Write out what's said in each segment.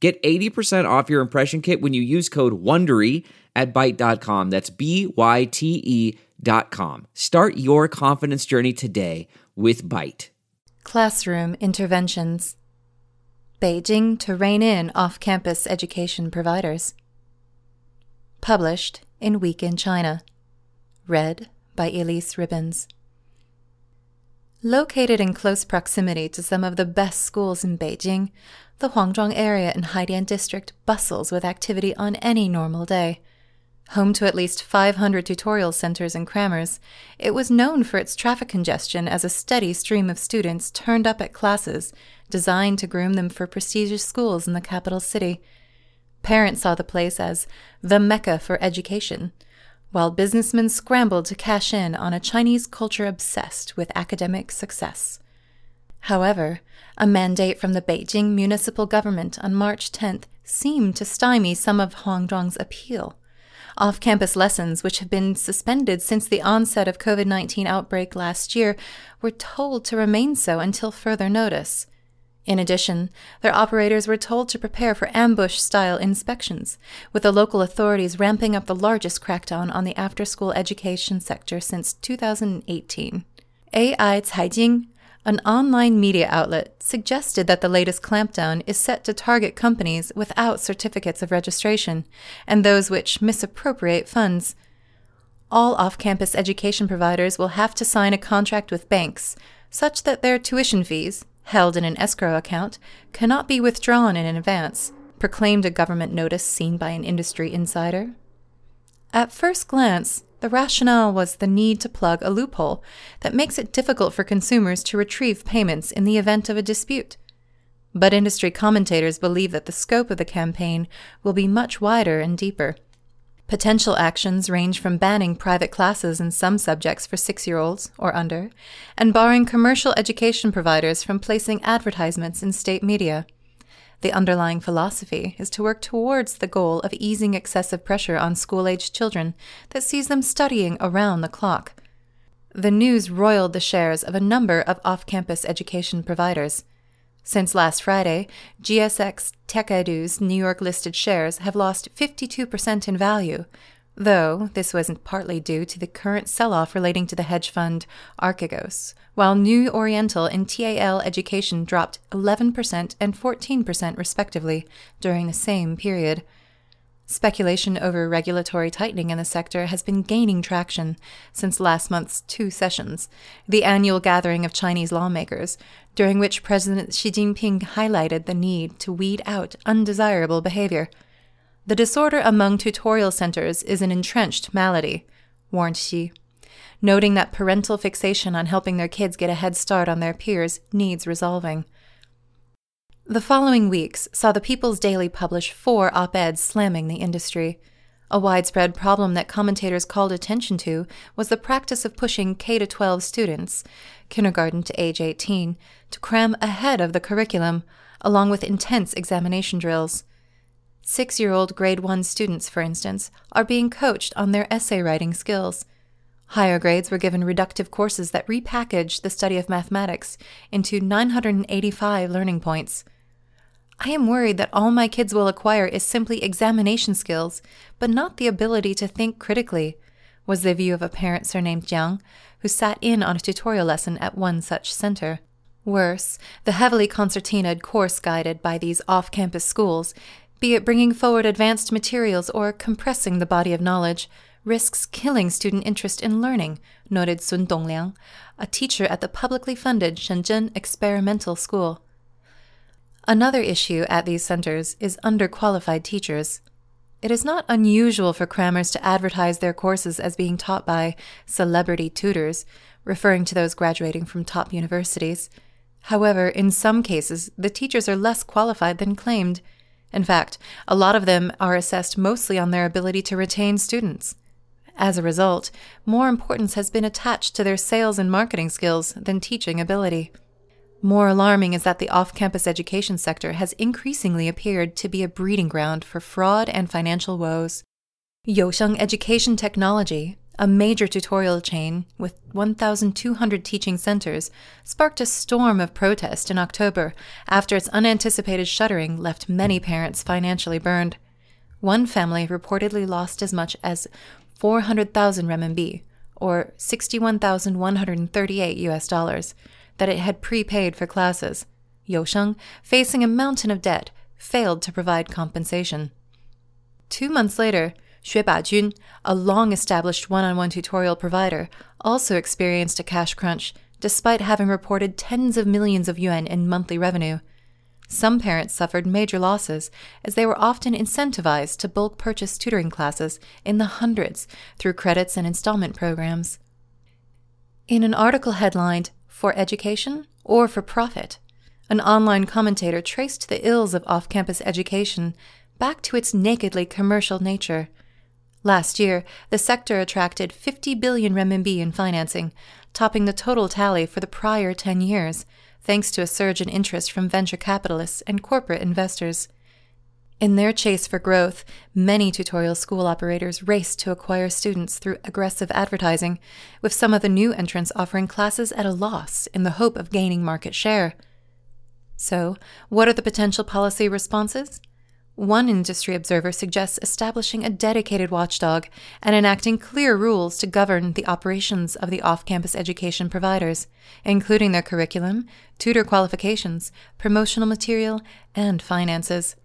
Get 80% off your impression kit when you use code WONDERY at Byte.com. That's B-Y-T-E dot com. Start your confidence journey today with Byte. Classroom Interventions Beijing to rein in off-campus education providers. Published in Week in China. Read by Elise Ribbons. Located in close proximity to some of the best schools in Beijing, the Huangzhuang area in Haidian district bustles with activity on any normal day. Home to at least 500 tutorial centers and crammers, it was known for its traffic congestion as a steady stream of students turned up at classes designed to groom them for prestigious schools in the capital city. Parents saw the place as the mecca for education while businessmen scrambled to cash in on a Chinese culture obsessed with academic success. However, a mandate from the Beijing municipal government on March 10th seemed to stymie some of Huangzhuang's appeal. Off campus lessons, which have been suspended since the onset of COVID 19 outbreak last year, were told to remain so until further notice. In addition, their operators were told to prepare for ambush style inspections, with the local authorities ramping up the largest crackdown on the after school education sector since 2018. AI Caijing, an online media outlet, suggested that the latest clampdown is set to target companies without certificates of registration and those which misappropriate funds. All off campus education providers will have to sign a contract with banks, such that their tuition fees, held in an escrow account, cannot be withdrawn in advance, proclaimed a government notice seen by an industry insider. At first glance, the rationale was the need to plug a loophole that makes it difficult for consumers to retrieve payments in the event of a dispute. But industry commentators believe that the scope of the campaign will be much wider and deeper. Potential actions range from banning private classes in some subjects for six year olds or under, and barring commercial education providers from placing advertisements in state media. The underlying philosophy is to work towards the goal of easing excessive pressure on school aged children that sees them studying around the clock. The news roiled the shares of a number of off campus education providers. Since last Friday, GSX TechEdu's New York listed shares have lost 52% in value, though this wasn't partly due to the current sell off relating to the hedge fund Archegos, while New Oriental and TAL Education dropped 11% and 14% respectively during the same period. Speculation over regulatory tightening in the sector has been gaining traction since last month's two sessions, the annual gathering of Chinese lawmakers, during which President Xi Jinping highlighted the need to weed out undesirable behavior. The disorder among tutorial centers is an entrenched malady, warned Xi, noting that parental fixation on helping their kids get a head start on their peers needs resolving. The following weeks saw the People's Daily publish four op eds slamming the industry. A widespread problem that commentators called attention to was the practice of pushing K 12 students, kindergarten to age 18, to cram ahead of the curriculum, along with intense examination drills. Six year old grade 1 students, for instance, are being coached on their essay writing skills. Higher grades were given reductive courses that repackaged the study of mathematics into 985 learning points. I am worried that all my kids will acquire is simply examination skills, but not the ability to think critically, was the view of a parent surnamed Jiang, who sat in on a tutorial lesson at one such center. Worse, the heavily concertinaed course guided by these off campus schools, be it bringing forward advanced materials or compressing the body of knowledge, risks killing student interest in learning, noted Sun Dongliang, a teacher at the publicly funded Shenzhen Experimental School. Another issue at these centers is underqualified teachers. It is not unusual for crammers to advertise their courses as being taught by celebrity tutors, referring to those graduating from top universities. However, in some cases, the teachers are less qualified than claimed. In fact, a lot of them are assessed mostly on their ability to retain students. As a result, more importance has been attached to their sales and marketing skills than teaching ability. More alarming is that the off campus education sector has increasingly appeared to be a breeding ground for fraud and financial woes. Yousheng Education Technology, a major tutorial chain with 1,200 teaching centers, sparked a storm of protest in October after its unanticipated shuttering left many parents financially burned. One family reportedly lost as much as 400,000 renminbi, or 61,138 US dollars, that it had prepaid for classes. Yousheng, facing a mountain of debt, failed to provide compensation. Two months later, Xue Bajun, a long established one on one tutorial provider, also experienced a cash crunch, despite having reported tens of millions of yuan in monthly revenue. Some parents suffered major losses, as they were often incentivized to bulk purchase tutoring classes in the hundreds through credits and installment programs. In an article headlined, For Education or for Profit, an online commentator traced the ills of off campus education back to its nakedly commercial nature. Last year, the sector attracted 50 billion renminbi in financing, topping the total tally for the prior 10 years thanks to a surge in interest from venture capitalists and corporate investors. In their chase for growth, many tutorial school operators race to acquire students through aggressive advertising, with some of the new entrants offering classes at a loss in the hope of gaining market share. So, what are the potential policy responses? One industry observer suggests establishing a dedicated watchdog and enacting clear rules to govern the operations of the off campus education providers, including their curriculum, tutor qualifications, promotional material, and finances.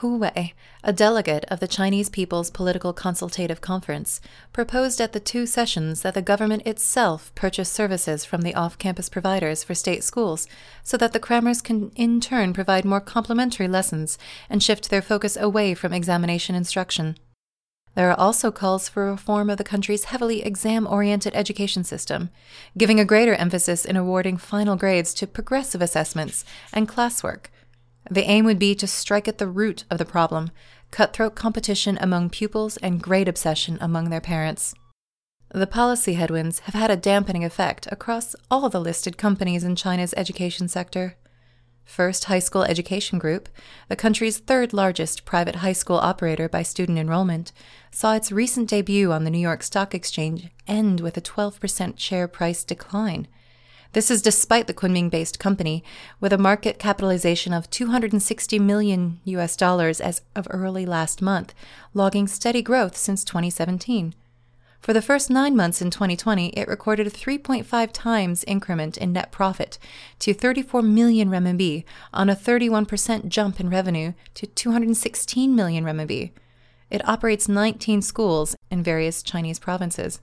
Hu Wei, a delegate of the Chinese People's Political Consultative Conference, proposed at the two sessions that the government itself purchase services from the off campus providers for state schools so that the crammers can in turn provide more complementary lessons and shift their focus away from examination instruction. There are also calls for reform of the country's heavily exam oriented education system, giving a greater emphasis in awarding final grades to progressive assessments and classwork the aim would be to strike at the root of the problem cutthroat competition among pupils and grade obsession among their parents. The policy headwinds have had a dampening effect across all the listed companies in China's education sector. First High School Education Group, the country's third largest private high school operator by student enrollment, saw its recent debut on the New York Stock Exchange end with a 12% share price decline this is despite the Kunming based company, with a market capitalization of 260 million US dollars as of early last month, logging steady growth since 2017. For the first nine months in 2020, it recorded a 3.5 times increment in net profit to 34 million renminbi on a 31% jump in revenue to 216 million renminbi. It operates 19 schools in various Chinese provinces.